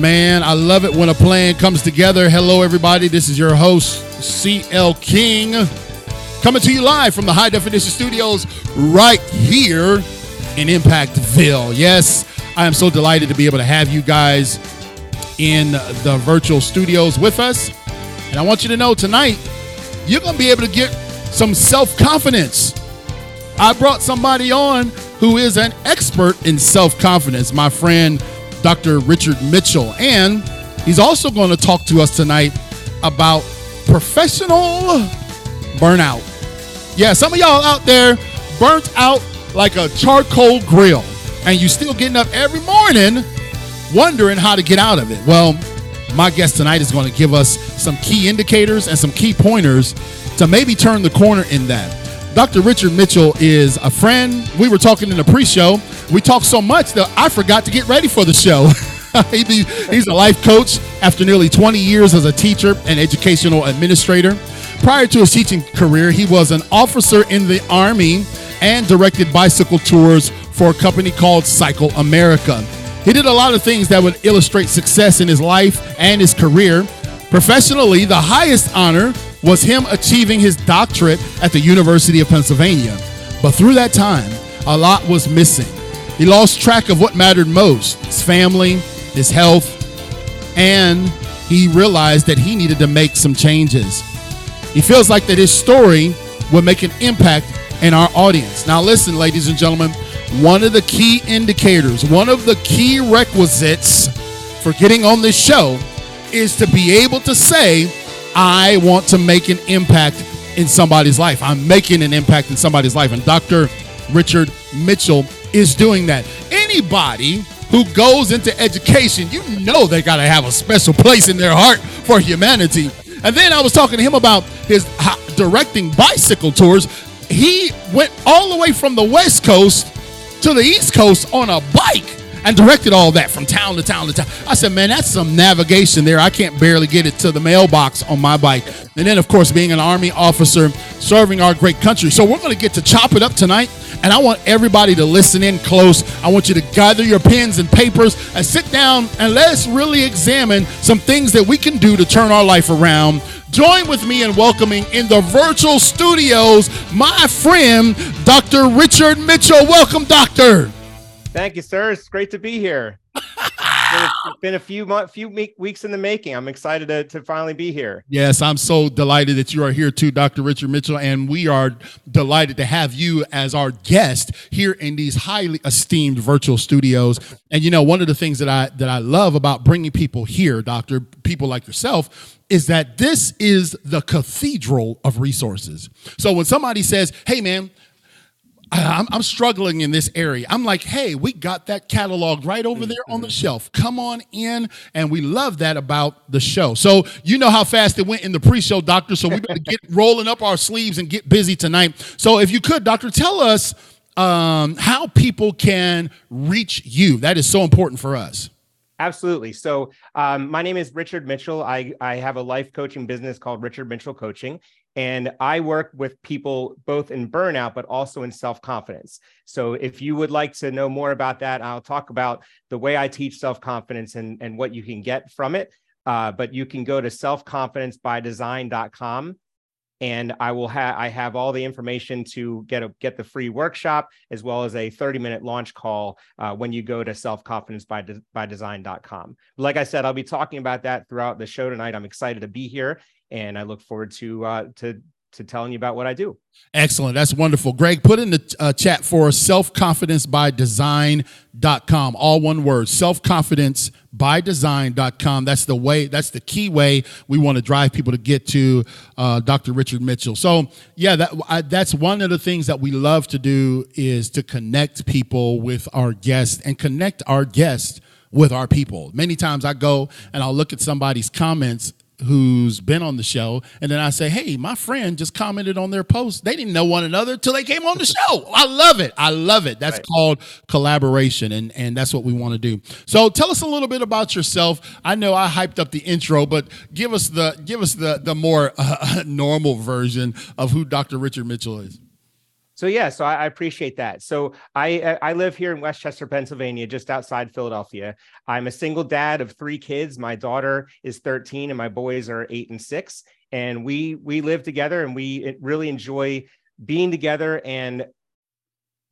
Man, I love it when a plan comes together. Hello, everybody. This is your host, CL King, coming to you live from the High Definition Studios right here in Impactville. Yes, I am so delighted to be able to have you guys in the virtual studios with us. And I want you to know tonight, you're going to be able to get some self confidence. I brought somebody on who is an expert in self confidence, my friend Dr. Richard Mitchell. And he's also going to talk to us tonight about professional burnout. Yeah, some of y'all out there burnt out like a charcoal grill, and you still getting up every morning wondering how to get out of it. Well, my guest tonight is going to give us some key indicators and some key pointers to maybe turn the corner in that. Dr. Richard Mitchell is a friend. We were talking in the pre show. We talked so much that I forgot to get ready for the show. he's a life coach after nearly 20 years as a teacher and educational administrator. Prior to his teaching career, he was an officer in the Army and directed bicycle tours for a company called Cycle America. He did a lot of things that would illustrate success in his life and his career. Professionally, the highest honor was him achieving his doctorate at the University of Pennsylvania. But through that time, a lot was missing. He lost track of what mattered most his family, his health, and he realized that he needed to make some changes. He feels like that his story would make an impact in our audience. Now, listen, ladies and gentlemen, one of the key indicators, one of the key requisites for getting on this show is to be able to say, I want to make an impact in somebody's life. I'm making an impact in somebody's life. And Dr. Richard Mitchell is doing that. Anybody who goes into education, you know they got to have a special place in their heart for humanity. And then I was talking to him about his directing bicycle tours. He went all the way from the West Coast to the East Coast on a bike and directed all that from town to town to town. I said, man, that's some navigation there. I can't barely get it to the mailbox on my bike. And then, of course, being an Army officer serving our great country. So we're going to get to chop it up tonight. And I want everybody to listen in close. I want you to gather your pens and papers and sit down and let's really examine some things that we can do to turn our life around. Join with me in welcoming in the virtual studios my friend, Dr. Richard Mitchell. Welcome, Doctor. Thank you, sir. It's great to be here. it's been a few months, few weeks in the making. I'm excited to, to finally be here. Yes, I'm so delighted that you are here too, Dr. Richard Mitchell, and we are delighted to have you as our guest here in these highly esteemed virtual studios. And you know, one of the things that I that I love about bringing people here, Doctor, people like yourself, is that this is the cathedral of resources. So when somebody says, "Hey, man," I'm, I'm, struggling in this area. I'm like, hey, we got that catalog right over there on the mm-hmm. shelf. Come on in. And we love that about the show. So, you know how fast it went in the pre show, Doctor. So, we better get rolling up our sleeves and get busy tonight. So, if you could, Doctor, tell us um, how people can reach you. That is so important for us. Absolutely. So, um, my name is Richard Mitchell. I, I have a life coaching business called Richard Mitchell Coaching. And I work with people both in burnout, but also in self confidence. So if you would like to know more about that, I'll talk about the way I teach self confidence and, and what you can get from it. Uh, but you can go to selfconfidencebydesign.com and I will have I have all the information to get a get the free workshop as well as a 30 minute launch call uh, when you go to selfconfidencebydesign.com. Like I said, I'll be talking about that throughout the show tonight. I'm excited to be here and I look forward to uh, to to telling you about what I do. Excellent. That's wonderful. Greg, put in the uh, chat for selfconfidencebydesign.com. All one word, selfconfidencebydesign.com. That's the way, that's the key way we want to drive people to get to uh, Dr. Richard Mitchell. So, yeah, that, I, that's one of the things that we love to do is to connect people with our guests and connect our guests with our people. Many times I go and I'll look at somebody's comments who's been on the show, and then I say, "Hey, my friend just commented on their post. They didn't know one another till they came on the show. I love it. I love it. That's right. called collaboration, and and that's what we want to do. So, tell us a little bit about yourself. I know I hyped up the intro, but give us the give us the the more uh, normal version of who Dr. Richard Mitchell is. So yeah, so I, I, appreciate that. So I I live here in West Chester, Pennsylvania, just outside Philadelphia. I'm a single dad of three kids. My daughter is 13, and my boys are eight and six. And we we live together, and we really enjoy being together and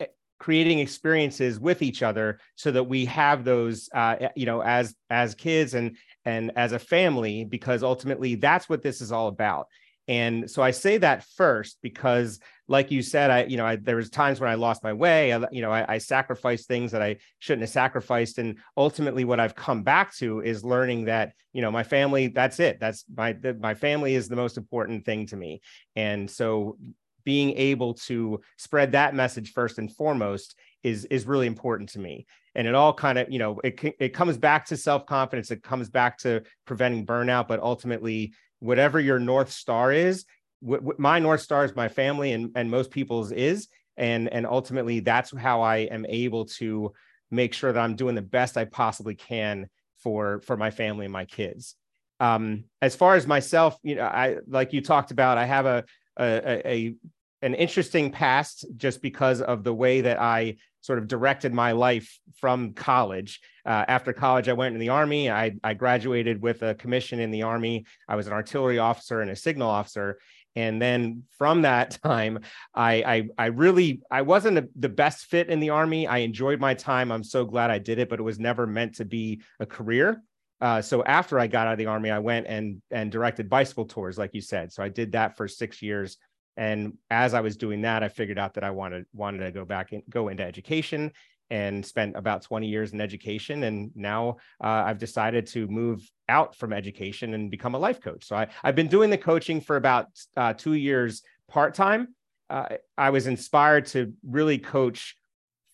eh, creating experiences with each other, so that we have those, uh, eh, you know, as as kids and and as a family, because ultimately that's what this is all about. And so I say that first because, like you said, I, you know, I, there was times when I lost my way. I, you know, I, I sacrificed things that I shouldn't have sacrificed, and ultimately, what I've come back to is learning that, you know, my family. That's it. That's my my family is the most important thing to me. And so, being able to spread that message first and foremost is is really important to me and it all kind of you know it it comes back to self confidence it comes back to preventing burnout but ultimately whatever your north star is my north star is my family and, and most people's is and and ultimately that's how i am able to make sure that i'm doing the best i possibly can for for my family and my kids um as far as myself you know i like you talked about i have a a, a an interesting past just because of the way that i sort of directed my life from college. Uh, after college, I went in the Army. I, I graduated with a commission in the Army. I was an artillery officer and a signal officer. And then from that time, I I, I really I wasn't the best fit in the Army. I enjoyed my time. I'm so glad I did it, but it was never meant to be a career. Uh, so after I got out of the army, I went and and directed bicycle tours, like you said. So I did that for six years and as I was doing that, I figured out that I wanted wanted to go back and go into education and spent about 20 years in education. And now uh, I've decided to move out from education and become a life coach. So I, have been doing the coaching for about uh, two years part time. Uh, I was inspired to really coach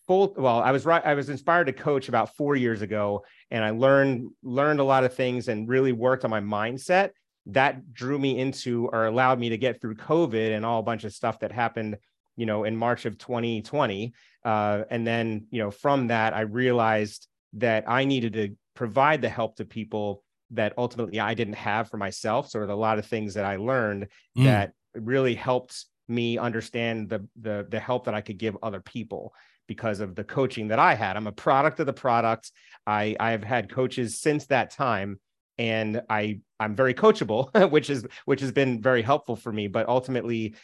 full. Well, I was right. I was inspired to coach about four years ago, and I learned learned a lot of things and really worked on my mindset that drew me into or allowed me to get through COVID and all a bunch of stuff that happened, you know, in March of 2020. Uh, and then, you know, from that, I realized that I needed to provide the help to people that ultimately I didn't have for myself. Sort of a lot of things that I learned mm. that really helped me understand the, the the help that I could give other people because of the coaching that I had. I'm a product of the product. I I have had coaches since that time and I I'm very coachable, which is which has been very helpful for me. But ultimately,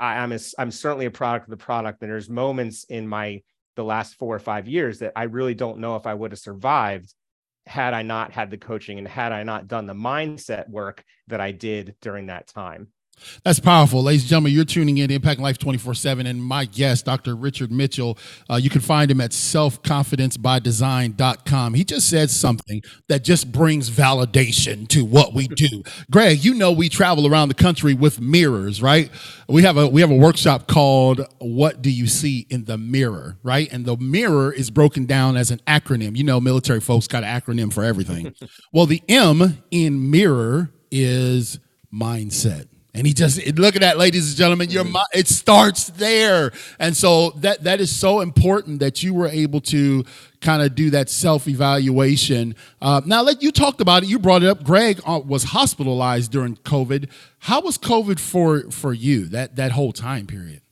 I, am a, I'm certainly a product of the product, and there's moments in my the last four or five years that I really don't know if I would have survived had I not had the coaching and had I not done the mindset work that I did during that time. That's powerful. Ladies and gentlemen, you're tuning in to Impact Life 24 7. And my guest, Dr. Richard Mitchell, uh, you can find him at selfconfidencebydesign.com. He just said something that just brings validation to what we do. Greg, you know we travel around the country with mirrors, right? We have a we have a workshop called What Do You See in the Mirror, right? And the mirror is broken down as an acronym. You know, military folks got an acronym for everything. well, the M in mirror is mindset and he just look at that, ladies and gentlemen. Your it starts there, and so that that is so important that you were able to kind of do that self evaluation. Uh, now, let you talked about it, you brought it up. Greg uh, was hospitalized during COVID. How was COVID for for you that that whole time period?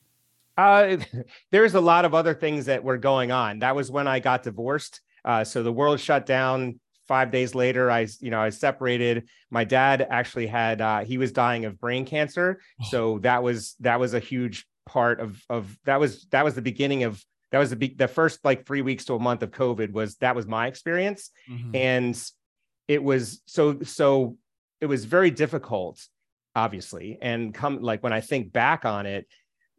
Uh, there's a lot of other things that were going on. That was when I got divorced. Uh, so the world shut down five days later i you know i separated my dad actually had uh, he was dying of brain cancer oh. so that was that was a huge part of of that was that was the beginning of that was the be- the first like three weeks to a month of covid was that was my experience mm-hmm. and it was so so it was very difficult obviously and come like when i think back on it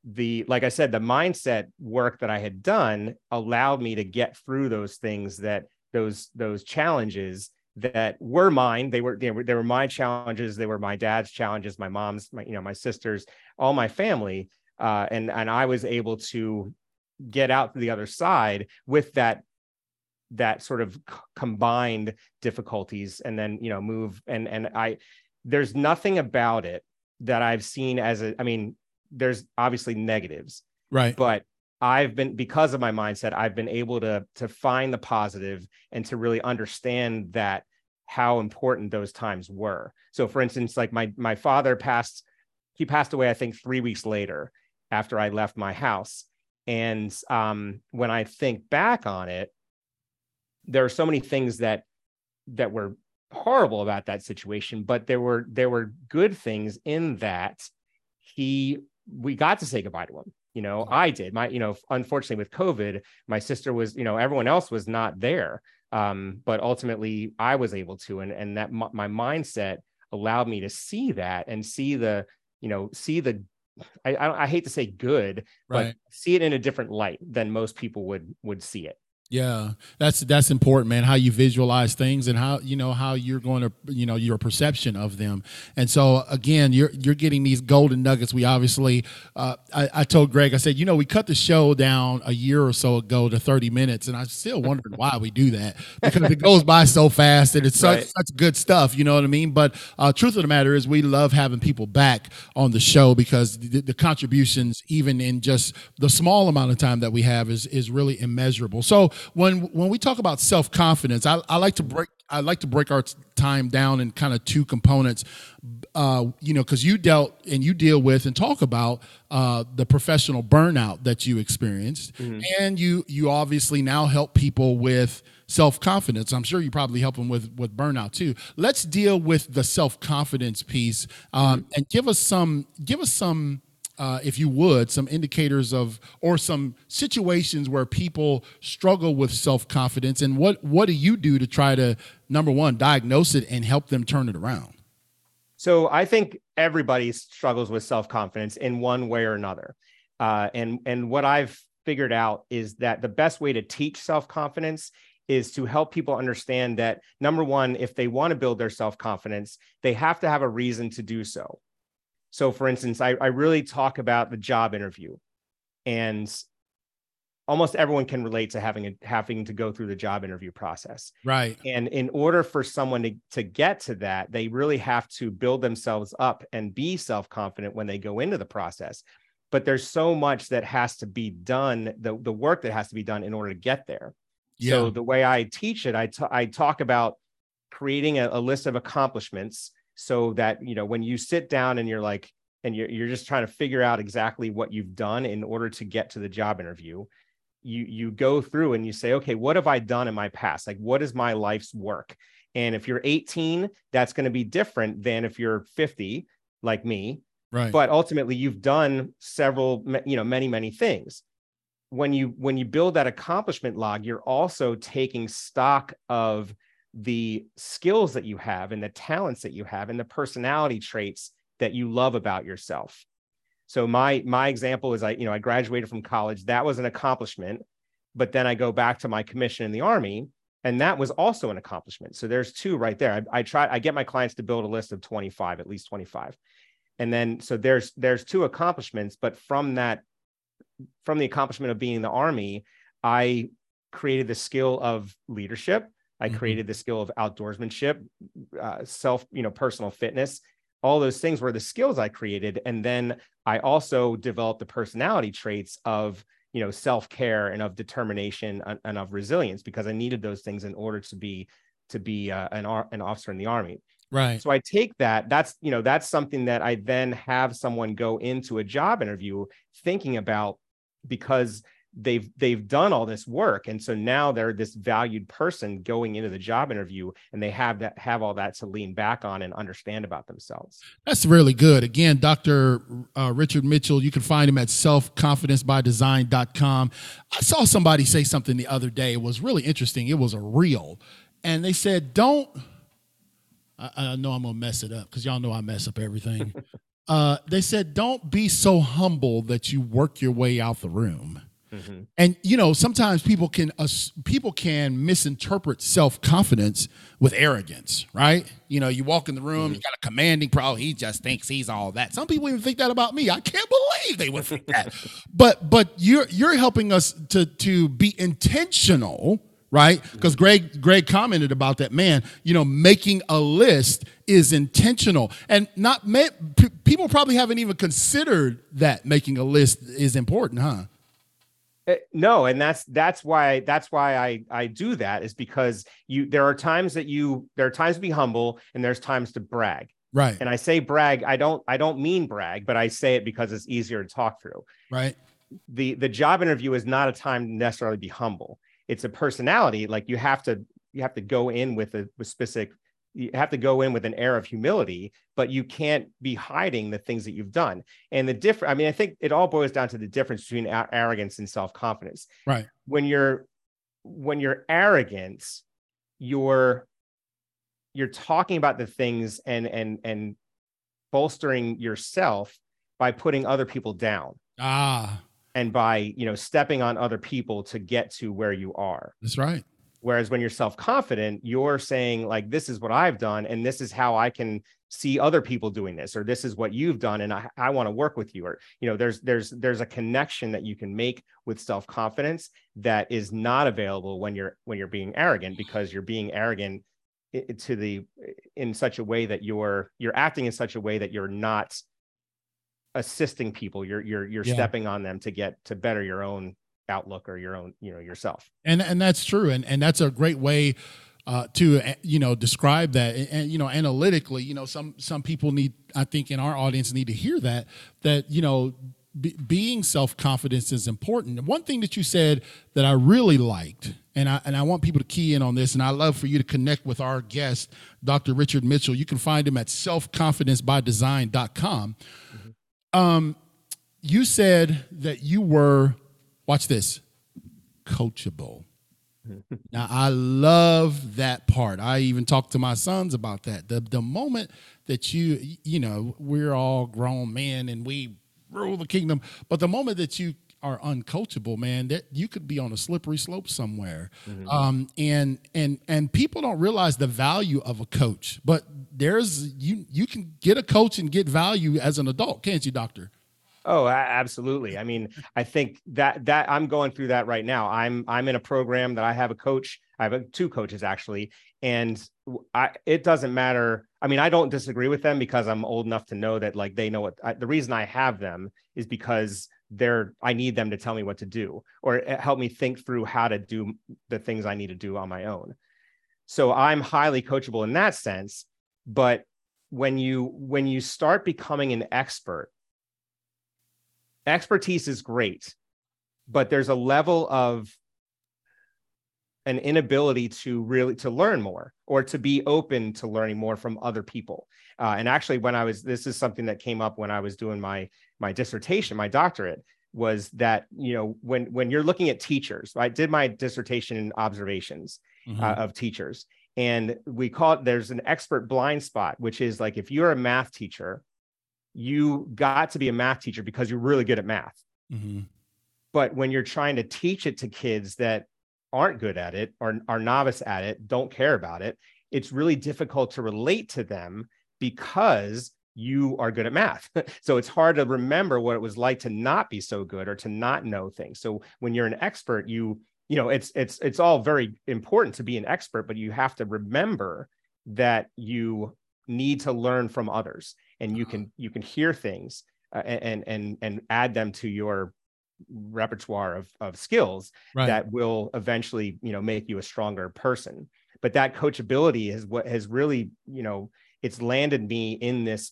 the like i said the mindset work that i had done allowed me to get through those things that those those challenges that were mine. They were they were they were my challenges. They were my dad's challenges, my mom's, my you know my sisters, all my family, uh, and and I was able to get out to the other side with that that sort of c- combined difficulties, and then you know move and and I there's nothing about it that I've seen as a I mean there's obviously negatives right but I've been because of my mindset, I've been able to to find the positive and to really understand that how important those times were. So for instance, like my my father passed he passed away I think 3 weeks later after I left my house And um, when I think back on it, there are so many things that that were horrible about that situation, but there were there were good things in that he we got to say goodbye to him. You know, I did. My, you know, unfortunately with COVID, my sister was, you know, everyone else was not there. Um, but ultimately I was able to, and and that my mindset allowed me to see that and see the, you know, see the I, I, I hate to say good, right. but see it in a different light than most people would would see it. Yeah, that's that's important, man. How you visualize things and how you know how you're going to you know your perception of them. And so again, you're you're getting these golden nuggets. We obviously, uh, I, I, told Greg, I said, you know, we cut the show down a year or so ago to 30 minutes, and I still wondered why we do that because it goes by so fast and it's right. such, such good stuff. You know what I mean? But uh, truth of the matter is, we love having people back on the show because the, the contributions, even in just the small amount of time that we have, is is really immeasurable. So when when we talk about self confidence, I, I like to break I like to break our time down in kind of two components. Uh, you know, because you dealt and you deal with and talk about uh, the professional burnout that you experienced, mm-hmm. and you you obviously now help people with self confidence. I'm sure you probably help them with with burnout too. Let's deal with the self confidence piece um, mm-hmm. and give us some give us some uh, if you would, some indicators of or some situations where people struggle with self confidence, and what what do you do to try to number one diagnose it and help them turn it around? So I think everybody struggles with self confidence in one way or another, uh, and and what I've figured out is that the best way to teach self confidence is to help people understand that number one, if they want to build their self confidence, they have to have a reason to do so. So, for instance, I, I really talk about the job interview, and almost everyone can relate to having a, having to go through the job interview process. Right. And in order for someone to, to get to that, they really have to build themselves up and be self confident when they go into the process. But there's so much that has to be done, the, the work that has to be done in order to get there. Yeah. So the way I teach it, I, t- I talk about creating a, a list of accomplishments so that you know when you sit down and you're like and you're, you're just trying to figure out exactly what you've done in order to get to the job interview you you go through and you say okay what have i done in my past? Like what is my life's work? And if you're 18 that's going to be different than if you're 50 like me. Right. But ultimately you've done several you know many many things. When you when you build that accomplishment log you're also taking stock of the skills that you have and the talents that you have and the personality traits that you love about yourself. So my my example is I you know I graduated from college that was an accomplishment but then I go back to my commission in the army and that was also an accomplishment. So there's two right there. I, I try I get my clients to build a list of 25 at least 25. And then so there's there's two accomplishments but from that from the accomplishment of being in the army I created the skill of leadership I mm-hmm. created the skill of outdoorsmanship, uh, self, you know, personal fitness. All those things were the skills I created, and then I also developed the personality traits of you know self care and of determination and, and, of resilience because I needed those things in order to be to be uh, an an officer in the army. Right. So I take that. That's you know that's something that I then have someone go into a job interview thinking about because they've they've done all this work. And so now they're this valued person going into the job interview and they have that have all that to lean back on and understand about themselves. That's really good. Again dr uh, richard mitchell you can find him at selfconfidencebydesign.com i saw somebody say something the other day. It was really interesting. It was a reel. And they said don't i, I know i'm gonna mess it up because y'all know i mess up everything. Uh, they said don't be so humble that you work your way out the room Mm-hmm. And you know, sometimes people can uh, people can misinterpret self confidence with arrogance, right? You know, you walk in the room, mm-hmm. you got a commanding pro. He just thinks he's all that. Some people even think that about me. I can't believe they would think that. but but you're you're helping us to to be intentional, right? Because mm-hmm. Greg Greg commented about that. Man, you know, making a list is intentional, and not people probably haven't even considered that making a list is important, huh? Uh, no and that's that's why that's why i i do that is because you there are times that you there are times to be humble and there's times to brag right and i say brag i don't i don't mean brag but i say it because it's easier to talk through right the the job interview is not a time to necessarily be humble. It's a personality. Like you have to you have to go in with a with specific you have to go in with an air of humility, but you can't be hiding the things that you've done. And the different, I mean, I think it all boils down to the difference between arrogance and self confidence. Right. When you're when you're arrogant, you're you're talking about the things and and and bolstering yourself by putting other people down. Ah. And by you know stepping on other people to get to where you are. That's right. Whereas when you're self confident, you're saying, like, this is what I've done, and this is how I can see other people doing this, or this is what you've done, and I, I want to work with you. Or, you know, there's there's there's a connection that you can make with self confidence that is not available when you're when you're being arrogant because you're being arrogant to the in such a way that you're you're acting in such a way that you're not assisting people you're you're you're yeah. stepping on them to get to better your own outlook or your own you know yourself. And and that's true. And and that's a great way uh, to uh, you know describe that. And, and, you know analytically you know some some people need i think in our audience need to hear that that you know be, being self-confidence is important. One thing that you said that i really liked and I, and I want people to key in on this and i love for you to connect with our guest dr richard mitchell. You can find him at selfconfidencebydesign.com mm-hmm. um, you said that you were watch this coachable. now I love that part. I even talked to my sons about that. The the moment that you you know, we're all grown men and we rule the kingdom, but the moment that you are uncoachable, man, that you could be on a slippery slope somewhere. Mm-hmm. Um, and and and people don't realize the value of a coach. But there's you you can get a coach and get value as an adult, can't you, doctor? Oh, absolutely. I mean, I think that that I'm going through that right now. I'm I'm in a program that I have a coach. I have two coaches actually, and I it doesn't matter. I mean, I don't disagree with them because I'm old enough to know that like they know what I, the reason I have them is because they're I need them to tell me what to do or eh, help me think through how to do the things I need to do on my own. So I'm highly coachable in that sense, but when you when you start becoming an expert expertise is great, but there's a level of an inability to really to learn more or to be open to learning more from other people uh, and actually when i was this is something that came up when i was doing my my dissertation my doctorate was that you know when when you're looking at teachers i did my dissertation in observations mm-hmm. uh, of teachers and we call it there's an expert blind spot which is like if you're a math teacher you got to be a math teacher because you're really good at math. Mm-hmm. But when you're trying to teach it to kids that aren't good at it or are novice at it, don't care about it, it's really difficult to relate to them because you are good at math. so it's hard to remember what it was like to not be so good or to not know things. So when you're an expert, you you know it's it's it's all very important to be an expert, but you have to remember that you need to learn from others and you uh-huh. can you can hear things uh, and and and add them to your repertoire of, of skills right. that will eventually you know make you a stronger person but that coachability is what has really you know it's landed me in this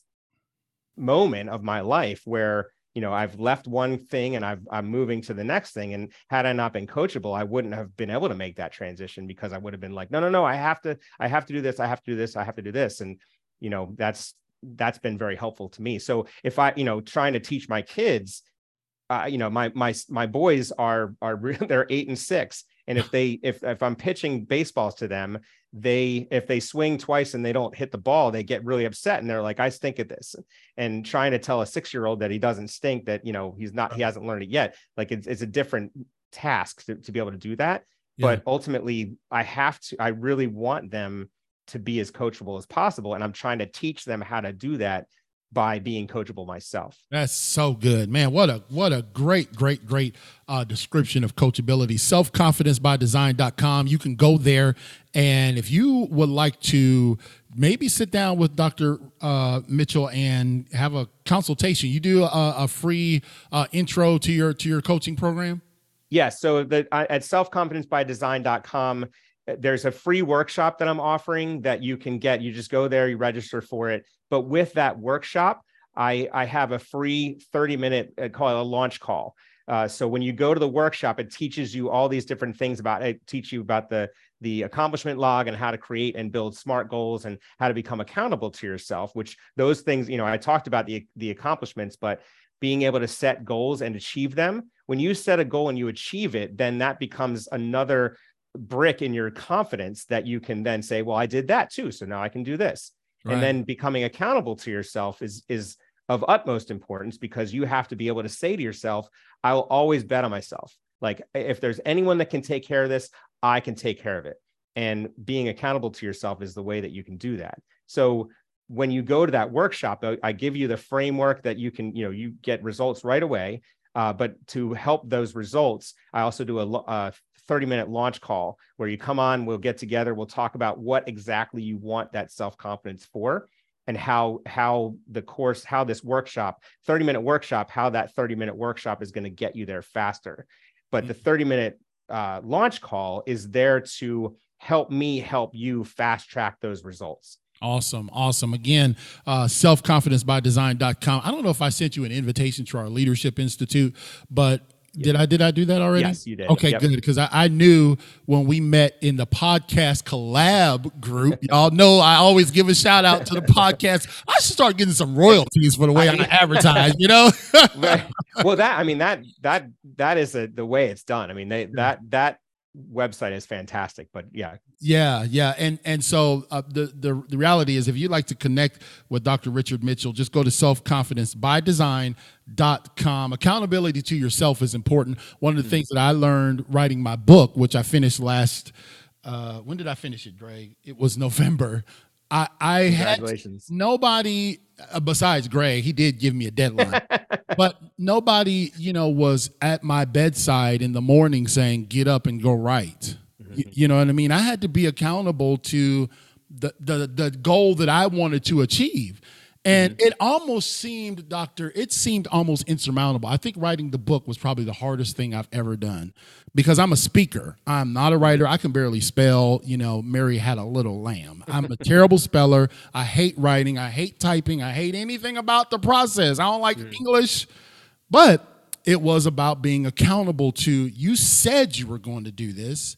moment of my life where you know i've left one thing and I've, i'm moving to the next thing and had i not been coachable i wouldn't have been able to make that transition because i would have been like no no no i have to i have to do this i have to do this i have to do this and you know that's that's been very helpful to me. So if i you know trying to teach my kids uh, you know my my my boys are are they're eight and six and if they if if i'm pitching baseballs to them they if they swing twice and they don't hit the ball they get really upset and they're like i stink at this. And trying to tell a six year old that he doesn't stink that you know he's not he hasn't learned it yet like it's, it's a different task to, to be able to do that. Yeah. but ultimately i have to i really want them to be as coachable as possible. And I'm trying to teach them how to do that by being coachable myself. That's so good, man. What a what a great, great, great uh, description of coachability. Self-confidence by design.com. You can go there. And if you would like to maybe sit down with Dr. Uh, Mitchell and have a consultation, you do a, a free uh, intro to your to your coaching program. Yes. Yeah, so the, at selfconfidencebydesign.com, there's a free workshop that I'm offering that you can get. You just go there, you register for it. But with that workshop, I, I have a free 30 minute uh, call a launch call Uh, so when you go to the workshop, it teaches you all these different things about it teach you about the the accomplishment log and how to create and build smart goals and how to become accountable to yourself. Which those things, you know, I talked about the the accomplishments, but being able to set goals and achieve them. When you set a goal and you achieve it, then that becomes another brick in your confidence that you can then say, well, I did that too. So now I can do this. Right. And then becoming accountable to yourself is is of utmost importance because you have to be able to say to yourself, I will always bet on myself. Like if there's anyone that can take care of this, I can take care of it. And being accountable to yourself is the way that you can do that. So when you go to that workshop, I give you the framework that you can, you know, you get results right away. Uh, but to help those results, I also do a, a 30 minute launch call where you come on, we'll get together, we'll talk about what exactly you want that self confidence for and how how the course how this workshop 30 minute workshop how that 30 minute workshop is going to get you there faster but mm-hmm. the 30 minute uh, launch call is there to help me help you fast track those results Awesome. Awesome. Again, uh, selfconfidencebydesign.com. I don't know if I sent you an invitation to our Leadership Institute, but did I did I do that already? Yes, you did. Okay, yep. good. Because I, I, knew when we met in the podcast collab group, y'all know I always give a shout out to the podcast. I should start getting some royalties for the way I, I advertise. You know. right. Well, that I mean that that that is a, the way it's done. I mean they, that that website is fantastic but yeah. Yeah yeah and and so uh, the, the the reality is if you'd like to connect with dr richard mitchell just go to selfconfidencebydesign.com accountability to yourself is important. One of the mm-hmm. things that i learned writing my book which i finished last uh, when did i finish it greg? It was november I, I had nobody uh, besides Greg. He did give me a deadline, but nobody, you know, was at my bedside in the morning saying, "Get up and go write." Mm-hmm. You, you know what I mean? I had to be accountable to the the the goal that I wanted to achieve. And mm-hmm. it almost seemed, Doctor, it seemed almost insurmountable. I think writing the book was probably the hardest thing I've ever done because I'm a speaker. I'm not a writer. I can barely spell, you know, Mary had a little lamb. I'm a terrible speller. I hate writing. I hate typing. I hate anything about the process. I don't like mm-hmm. English. But it was about being accountable to you said you were going to do this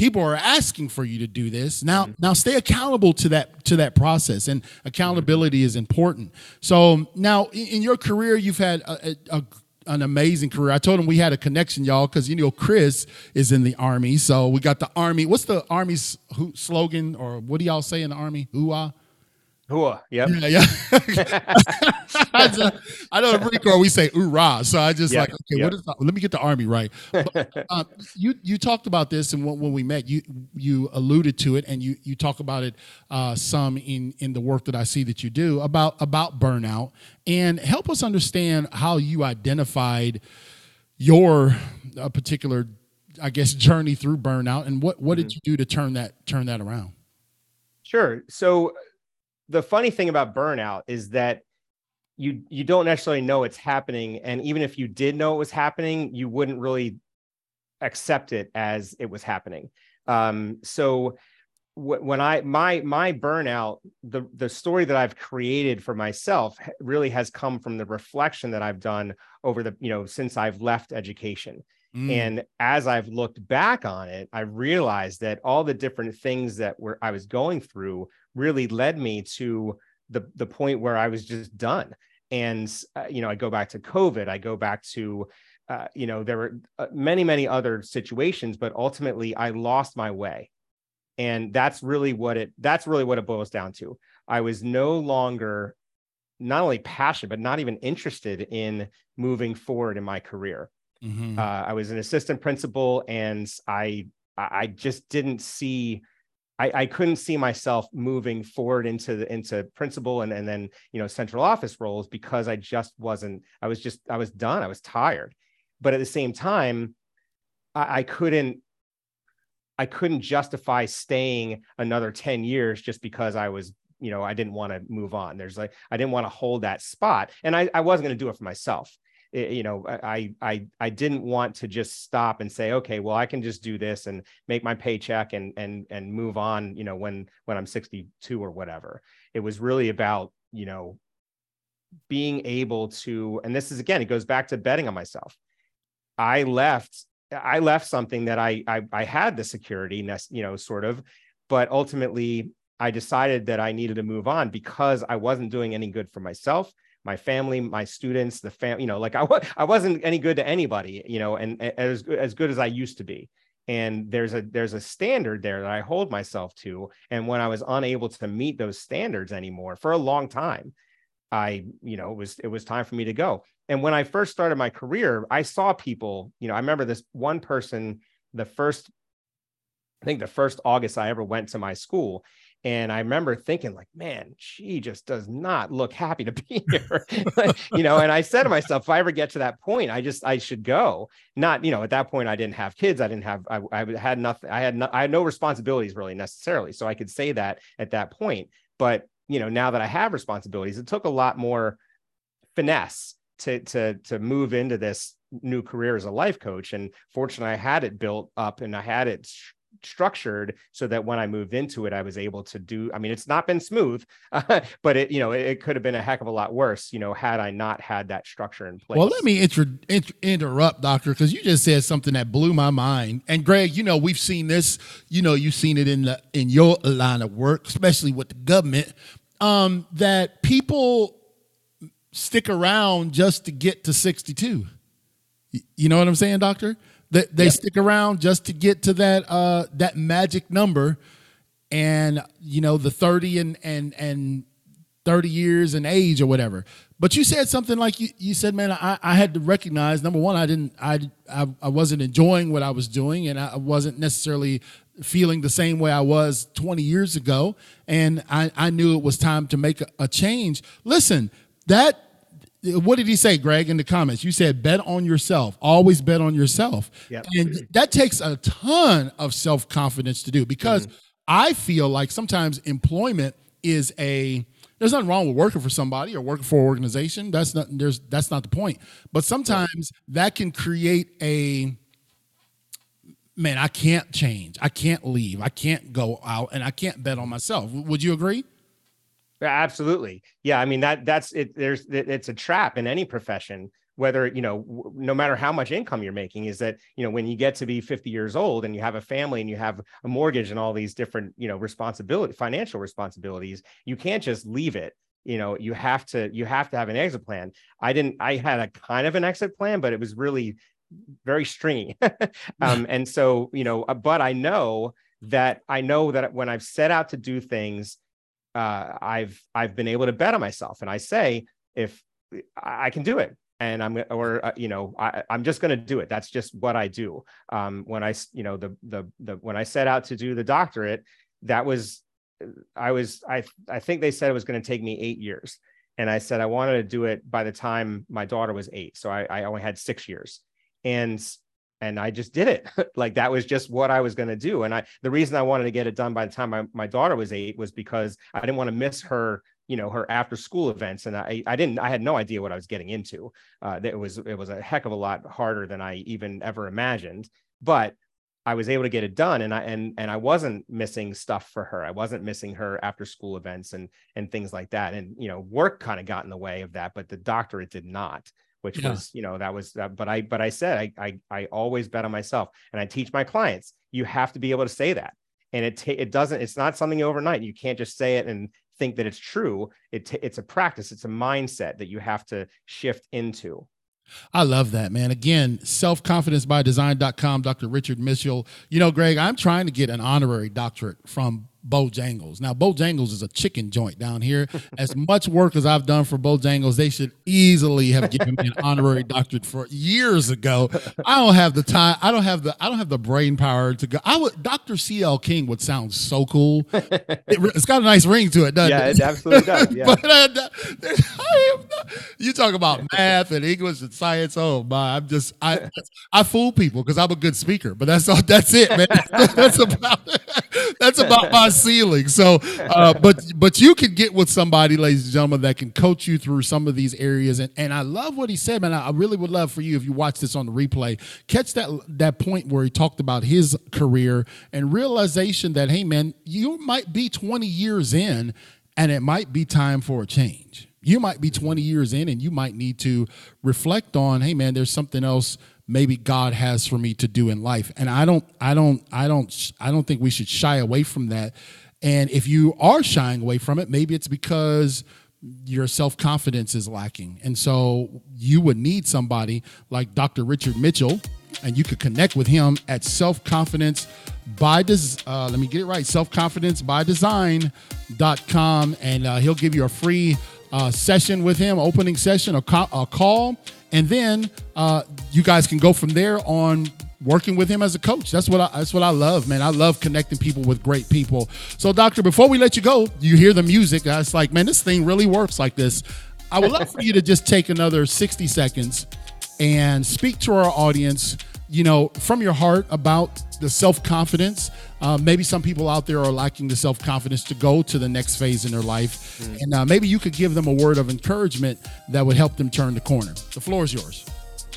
people are asking for you to do this now mm-hmm. now stay accountable to that to that process and accountability is important so now in, your career you've had a, a, an amazing career. I told him we had a connection, y'all, because you know Chris is in the army. So we got the army. What's the army's slogan, or what do y'all say in the army? Who are? Hooah. Yep. Yeah, yeah. I, just, I know in Marine Corps we say "oorah," so I just yep. like, okay, yep. what is? The, let me get the army right. But, uh, you you talked about this, and when, when, we met, you you alluded to it, and you you talk about it uh, some in in the work that I see that you do about about burnout, and help us understand how you identified your uh, particular, I guess, journey through burnout, and what what mm-hmm. did you do to turn that turn that around? Sure. So the funny thing about burnout is that you you don't necessarily know it's happening. And even if you did know it was happening you wouldn't really accept it as it was happening. Um, so when i my my burnout the the story that i've created for myself really has come from the reflection that i've done over the you know since i've left education Mm. And as I've looked back on it, I realized that all the different things that were I was going through really led me to the the point where I was just done. And uh, you know, I go back to COVID. I go back to uh, you know there were uh, many many other situations, but ultimately I lost my way. And that's really what it that's really what it boils down to. I was no longer not only passionate but not even interested in moving forward in my career Mm-hmm. Uh, I was an assistant principal, and I I just didn't see. I, I couldn't see myself moving forward into the into principal and, and then you know central office roles because I just wasn't I was just I was done I was tired but at the same time I, I couldn't I couldn't justify staying another 10 years just because I was you know I didn't want to move on there's like I didn't want to hold that spot and I, I wasn't going to do it for myself Eh, you know i i i didn't want to just stop and say okay well i can just do this and make my paycheck and and and move on you know when when i'm 62 or whatever. It was really about you know being able to and this is again it goes back to betting on myself. I left I left something that I, I I had the security, you know, sort of, but ultimately I decided that I needed to move on because I wasn't doing any good for myself, my family, my students, the fam, you know, like I was I wasn't any good to anybody, you know, and, and as as good as I used to be. And there's a there's a standard there that I hold myself to. And when I was unable to meet those standards anymore for a long time, I, you know, it was it was time for me to go. And when I first started my career, I saw people, you know, I remember this one person, the first, I think the first August I ever went to my school. And I remember thinking, like, man, she just does not look happy to be here. you know, and I said to myself, if I ever get to that point, I just I should go. Not, you know, at that point I didn't have kids. I didn't have I, I had nothing, I had no, I had no responsibilities really necessarily. So I could say that at that point. But you know, now that I have responsibilities, it took a lot more finesse to to to move into this new career as a life coach. And fortunately, I had it built up and I had it structured so that when I moved into it, I was able to do. I mean, it's not been smooth, uh, but it you know it, it, could have been a heck of a lot worse. You know, had I not had that structure in place. Well, let me inter- inter- interrupt, doctor, because you just said something that blew my mind. And Greg, you know, we've seen this. You know, you've seen it in the in your line of work, especially with the government um, that people stick around just to get to 62. You know what I'm saying, doctor? That they, yep. stick around just to get to that uh, that magic number, and you know the 30 and and and 30 years and age or whatever. But you said something like you, you said, man, I, I had to recognize number one, I didn't I, I I wasn't enjoying what I was doing and I wasn't necessarily feeling the same way I was 20 years ago. And I, I knew it was time to make a, a change. Listen, that what did he say, Greg, in the comments? You said bet on yourself. Always bet on yourself. Yep. And that takes a ton of self confidence to do because mm-hmm. I feel like sometimes employment is a there's nothing wrong with working for somebody or working for an organization. That's not there's that's not the point. But sometimes that can create a man, I can't change. I can't leave. I can't go out and I can't bet on myself. Would you agree? Absolutely. Yeah. I mean, that that's it. There's, it's a trap in any profession, whether, you know, no matter how much income you're making is that, you know, when you get to be 50 years old and you have a family and you have a mortgage and all these different, you know, responsibility, financial responsibilities, you can't just leave it you know you have to you have to have an exit plan i didn't i had a kind of an exit plan but it was really very stringy. um, and so, you know, uh, but I know that I know that when I've set out to do things, uh, I've I've been able to bet on myself, and I say if I can do it, and I'm or uh, you know I, I'm just going to do it. That's just what I do. Um, when I you know the the the when I set out to do the doctorate, that was I was I I think they said it was going to take me eight years, and I said I wanted to do it by the time my daughter was eight, so I, I only had six years and and I just did it. like that was just what I was going to do. And I, the reason I wanted to get it done by the time my, my daughter was eight was because I didn't want to miss her, you know, her after school events. And I, I didn't, I had no idea what I was getting into. Uh, it was, it was a heck of a lot harder than I even ever imagined, but I was able to get it done. And I, and, and I wasn't missing stuff for her. I wasn't missing her after school events and, and things like that. And, you know, work kind of got in the way of that, but the doctorate did not which yeah. was you know that was uh, but i but i said I, I i always bet on myself and i teach my clients you have to be able to say that and it ta- it doesn't it's not something overnight you can't just say it and think that it's true it t- it's a practice it's a mindset that you have to shift into I love that, man. Again, selfconfidencebydesign.com, Dr. Richard Mitchell. You know, Greg, I'm trying to get an honorary doctorate from Bojangles. Now, Bojangles is a chicken joint down here. As much work as I've done for Bojangles, they should easily have given me an honorary doctorate for years ago. I don't have the time. I don't have the. I don't have the brain power to go. I would. Dr. C.L. King would sound so cool. It, has got a nice ring to it, doesn't yeah, it? Yeah, it absolutely does. Yeah. but, uh, you talk about math and English and science. Oh my! I'm just I I fool people because I'm a good speaker, but that's all. That's it, man. That's about that's about my ceiling. So, uh, but but you can get with somebody, ladies and gentlemen, that can coach you through some of these areas. And and I love what he said, man. I really would love for you if you watch this on the replay, catch that that point where he talked about his career and realization that hey, man, you might be 20 years in, and it might be time for a change. You might be 20 years in, and you might need to reflect on, hey, man, there's something else maybe God has for me to do in life. And I don't, I don't, I don't, I don't think we should shy away from that. And if you are shying away from it, maybe it's because your self confidence is lacking. And so you would need somebody like Dr. Richard Mitchell, and you could connect with him at self confidence by des- uh, let me get it right self confidence by design.com and uh, he'll give you a free uh, session with him opening session a, co- a call and then uh, you guys can go from there on working with him as a coach. That's what I, that's what I love, man. I love connecting people with great people. So, doctor, before we let you go, you hear the music. I was like, man, this thing really works like this. I would love for you to just take another 60 seconds and speak to our audience, you know, from your heart about the self confidence. Uh, maybe some people out there are lacking the self confidence to go to the next phase in their life. Mm. And uh, maybe you could give them a word of encouragement that would help them turn the corner. The floor is yours.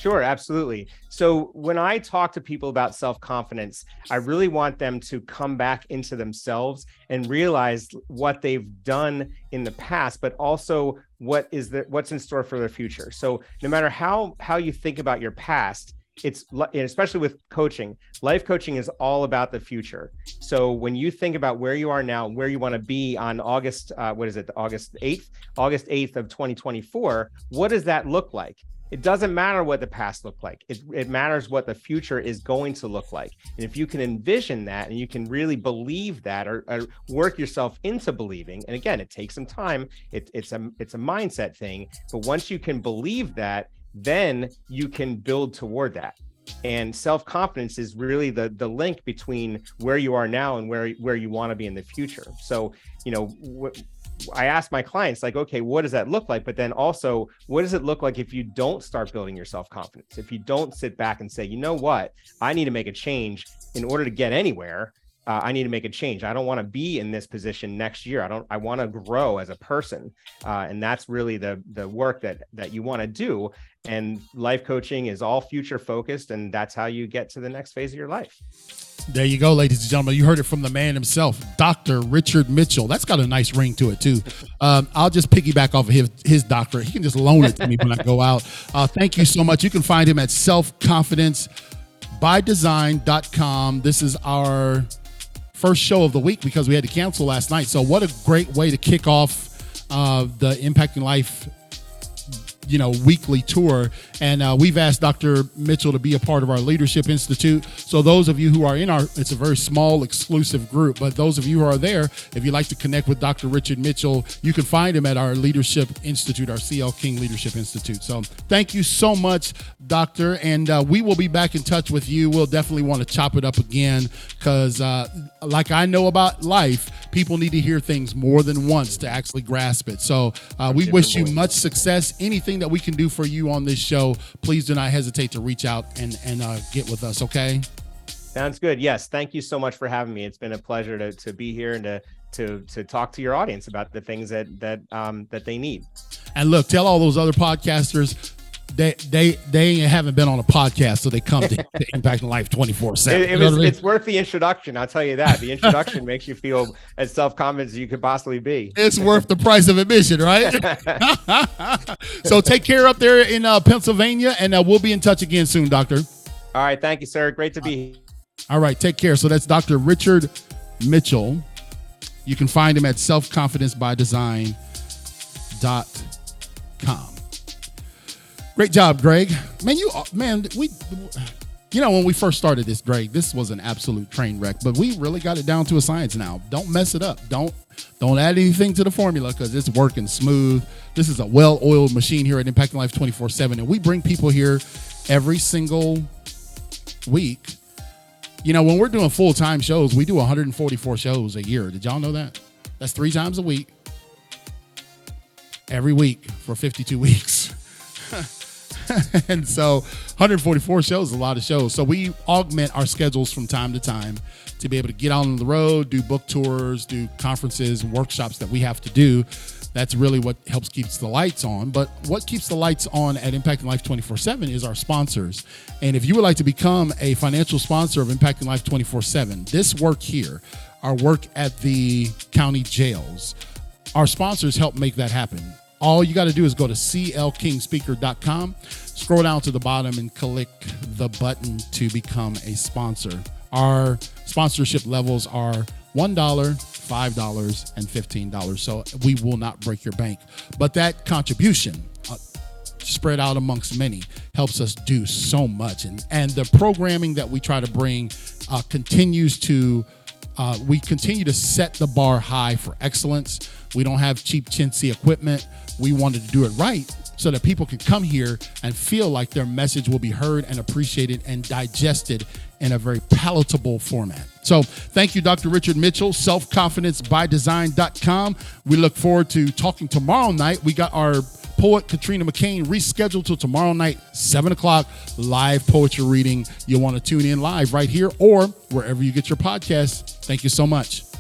Sure, absolutely. So when I talk to people about self confidence, I really want them to come back into themselves and realize what they've done in the past, but also what is the what's in store for their future. So no matter how how you think about your past, it's especially with coaching life coaching is all about the future so when you think about where you are now where you want to be on august uh, what is it august 8th august 8th of 2024 what does that look like it doesn't matter what the past looked like. It, it matters what the future is going to look like. And if you can envision that and you can really believe that or, or work yourself into believing, and again, it takes some time. It, it's a it's a mindset thing. But once you can believe that, then you can build toward that and self-confidence is really the the link between where you are now and where where you want to be in the future so you know I ask my clients, like, okay, what does that look like? But then also, what does it look like if you don't start building your self confidence? If you don't sit back and say, you know what, I need to make a change in order to get anywhere. Uh, I need to make a change. I don't want to be in this position next year. I don't. I want to grow as a person, uh, and that's really the the work that that you want to do. And life coaching is all future focused, and that's how you get to the next phase of your life. There you go, ladies and gentlemen. You heard it from the man himself, Dr. Richard Mitchell. That's got a nice ring to it, too. Um, I'll just piggyback off of his, his doctorate. He can just loan it to me when I go out. Uh, thank you so much. You can find him at selfconfidencebydesign.com. This is our first show of the week because we had to cancel last night. So, what a great way to kick off uh, the Impacting Life you know weekly tour. And uh, we've asked dr mitchell to be a part of our leadership institute. So those of you who are in our it's a very small exclusive group but those of you who are there if you'd like to connect with dr richard mitchell you can find him at our leadership institute our cl king leadership institute. So thank you so much doctor and uh, we will be back in touch with you. We'll definitely want to chop it up again because uh, like i know about life people need to hear things more than once to actually grasp it. So uh, we wish you much success. Anything anything that we can do for you on this show, please do not hesitate to reach out and and uh, get with us. Okay. Sounds good. Yes. Thank you so much for having me. It's been a pleasure to, to be here and to to to talk to your audience about the things that that um that they need. And look, tell all those other podcasters they they they haven't been on a podcast, so they come to, to Impact Life twenty four seven. It, was, I mean? It's worth the introduction. I'll tell you that. The introduction makes you feel as self confident as you could possibly be. It's worth the price of admission, right? so take care up there in uh, Pennsylvania, and uh, we'll be in touch again soon, Doctor. All right, thank you, sir. Great to be here. All right, take care. So that's Dr. Richard Mitchell. You can find him at selfconfidencebydesign.com. Great job, Greg. Man, you man, we you know when we first started this, Greg, this was an absolute train wreck, but we really got it down to a science now. Don't mess it up. Don't don't add anything to the formula because it's working smooth. This is a well-oiled machine here at Impacting Life 24/7 and we bring people here every single week. You know, when we're doing full-time shows, we do 144 shows a year. Did y'all know that? That's 3 times a week. Every week for 52 weeks. and so 144 shows is a lot of shows. So we augment our schedules from time to time to be able to get on the road, do book tours, do conferences, workshops that we have to do. That's really what helps keeps the lights on. But what keeps the lights on at Impacting Life 24/7 is our sponsors. And if you would like to become a financial sponsor of Impacting Life 24/7, this work here, our work at the county jails, our sponsors help make that happen all you got to do is go to clkingspeaker.com. scroll down to the bottom and click the button to become a sponsor. Our sponsorship levels are $1, $5, and $15. So we will not break your bank. But that contribution, uh, spread out amongst many helps us do so much and and the programming that we try to bring uh, continues to uh, we continue to set the bar high for excellence we don't have cheap chintzy equipment we wanted to do it right so that people can come here and feel like their message will be heard and appreciated and digested in a very palatable format. So, thank you, Dr. Richard Mitchell, selfconfidencebydesign.com. We look forward to talking tomorrow night. We got our poet Katrina McCain rescheduled till tomorrow night, 7 o'clock, live poetry reading. You'll want to tune in live right here or wherever you get your podcasts. Thank you so much.